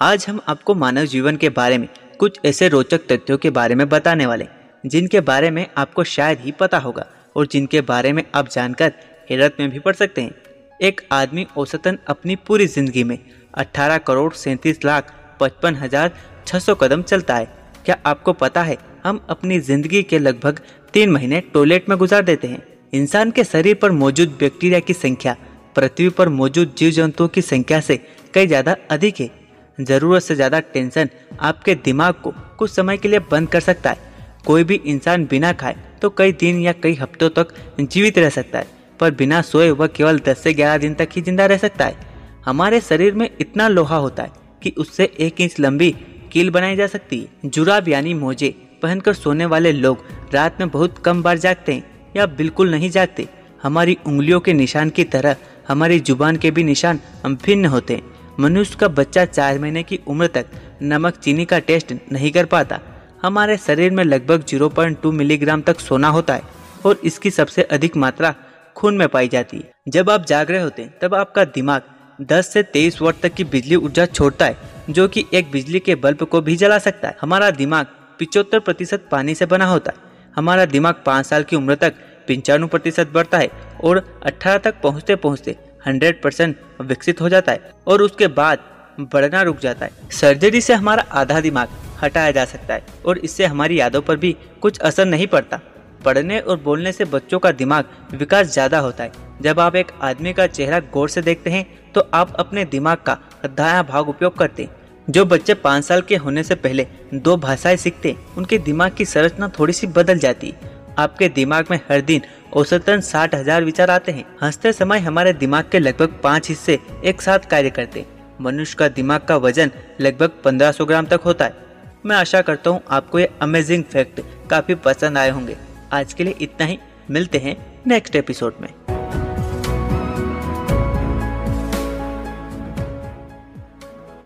आज हम आपको मानव जीवन के बारे में कुछ ऐसे रोचक तथ्यों के बारे में बताने वाले जिनके बारे में आपको शायद ही पता होगा और जिनके बारे में आप जानकर हैरत में भी पड़ सकते हैं। एक आदमी औसतन अपनी पूरी ज़िंदगी में 18 करोड़ सैंतीस लाख पचपन हज़ार छह सौ कदम चलता है। क्या आपको पता है हम अपनी ज़िंदगी के लगभग तीन महीने टॉयलेट में गुजार देते हैं? इंसान के शरीर पर मौजूद बैक्टीरिया की संख्या, पृथ्वी पर मौजूद जीव जंतुओं की संख्या से कई ज़्यादा अधिक है। ज़रूरत से ज़्यादा टेंशन आपके दिमाग को कुछ समय के लिए बंद कर सकता है। कोई भी इंसान बिना खाए तो कई दिन या कई हफ्तों तक जीवित रह सकता है, पर बिना सोए वह केवल 10 से 11 दिन तक ही ज़िंदा रह सकता है। हमारे शरीर में इतना लोहा होता है कि उससे एक इंच लंबी कील बनाई जा सकती है। जुराब यानी मोजे पहनकर सोने वाले लोग रात में बहुत कम बार जागते हैं या बिल्कुल नहीं जागते। हमारी उंगलियों के निशान की तरह हमारी ज़ुबान के भी निशान भिन्न होते हैं। मनुष्य का बच्चा चार महीने की उम्र तक नमक चीनी का टेस्ट नहीं कर पाता। हमारे शरीर में लगभग 0.2 मिलीग्राम तक सोना होता है और इसकी सबसे अधिक मात्रा खून में पाई जाती है। जब आप जाग रहे होते हैं, तब आपका दिमाग 10 से 23 वोट तक की बिजली ऊर्जा छोड़ता है, जो कि एक बिजली के बल्ब को भी जला सकता है। हमारा दिमाग पिचहत्तर प्रतिशत पानी से बना होता है। हमारा दिमाग पाँच साल की उम्र तक पंचानवे प्रतिशत बढ़ता है और 18 तक पहुँचते पहुँचते 100 परसेंट विकसित हो जाता है और उसके बाद बढ़ना रुक जाता है। सर्जरी से हमारा आधा दिमाग हटाया जा सकता है और इससे हमारी यादों पर भी कुछ असर नहीं पड़ता। पढ़ने और बोलने से बच्चों का दिमाग विकास ज़्यादा होता है। जब आप एक आदमी का चेहरा गौर से देखते हैं तो आप अपने दिमाग का दाया भाग उपयोग करते हैं। जो बच्चे पाँच साल के होने से पहले दो भाषाएँ सीखते उनके दिमाग की संरचना थोड़ी सी बदल जाती है। आपके दिमाग में हर दिन औसतन साठ हज़ार विचार आते हैं। हँसते समय हमारे दिमाग के लगभग पाँच हिस्से एक साथ कार्य करते हैं। मनुष्य का दिमाग का वज़न लगभग 1500 ग्राम तक होता है। मैं आशा करता हूँ आपको ये अमेजिंग फैक्ट काफ़ी पसंद आए होंगे। आज के लिए इतना ही। मिलते हैं नेक्स्ट एपिसोड में।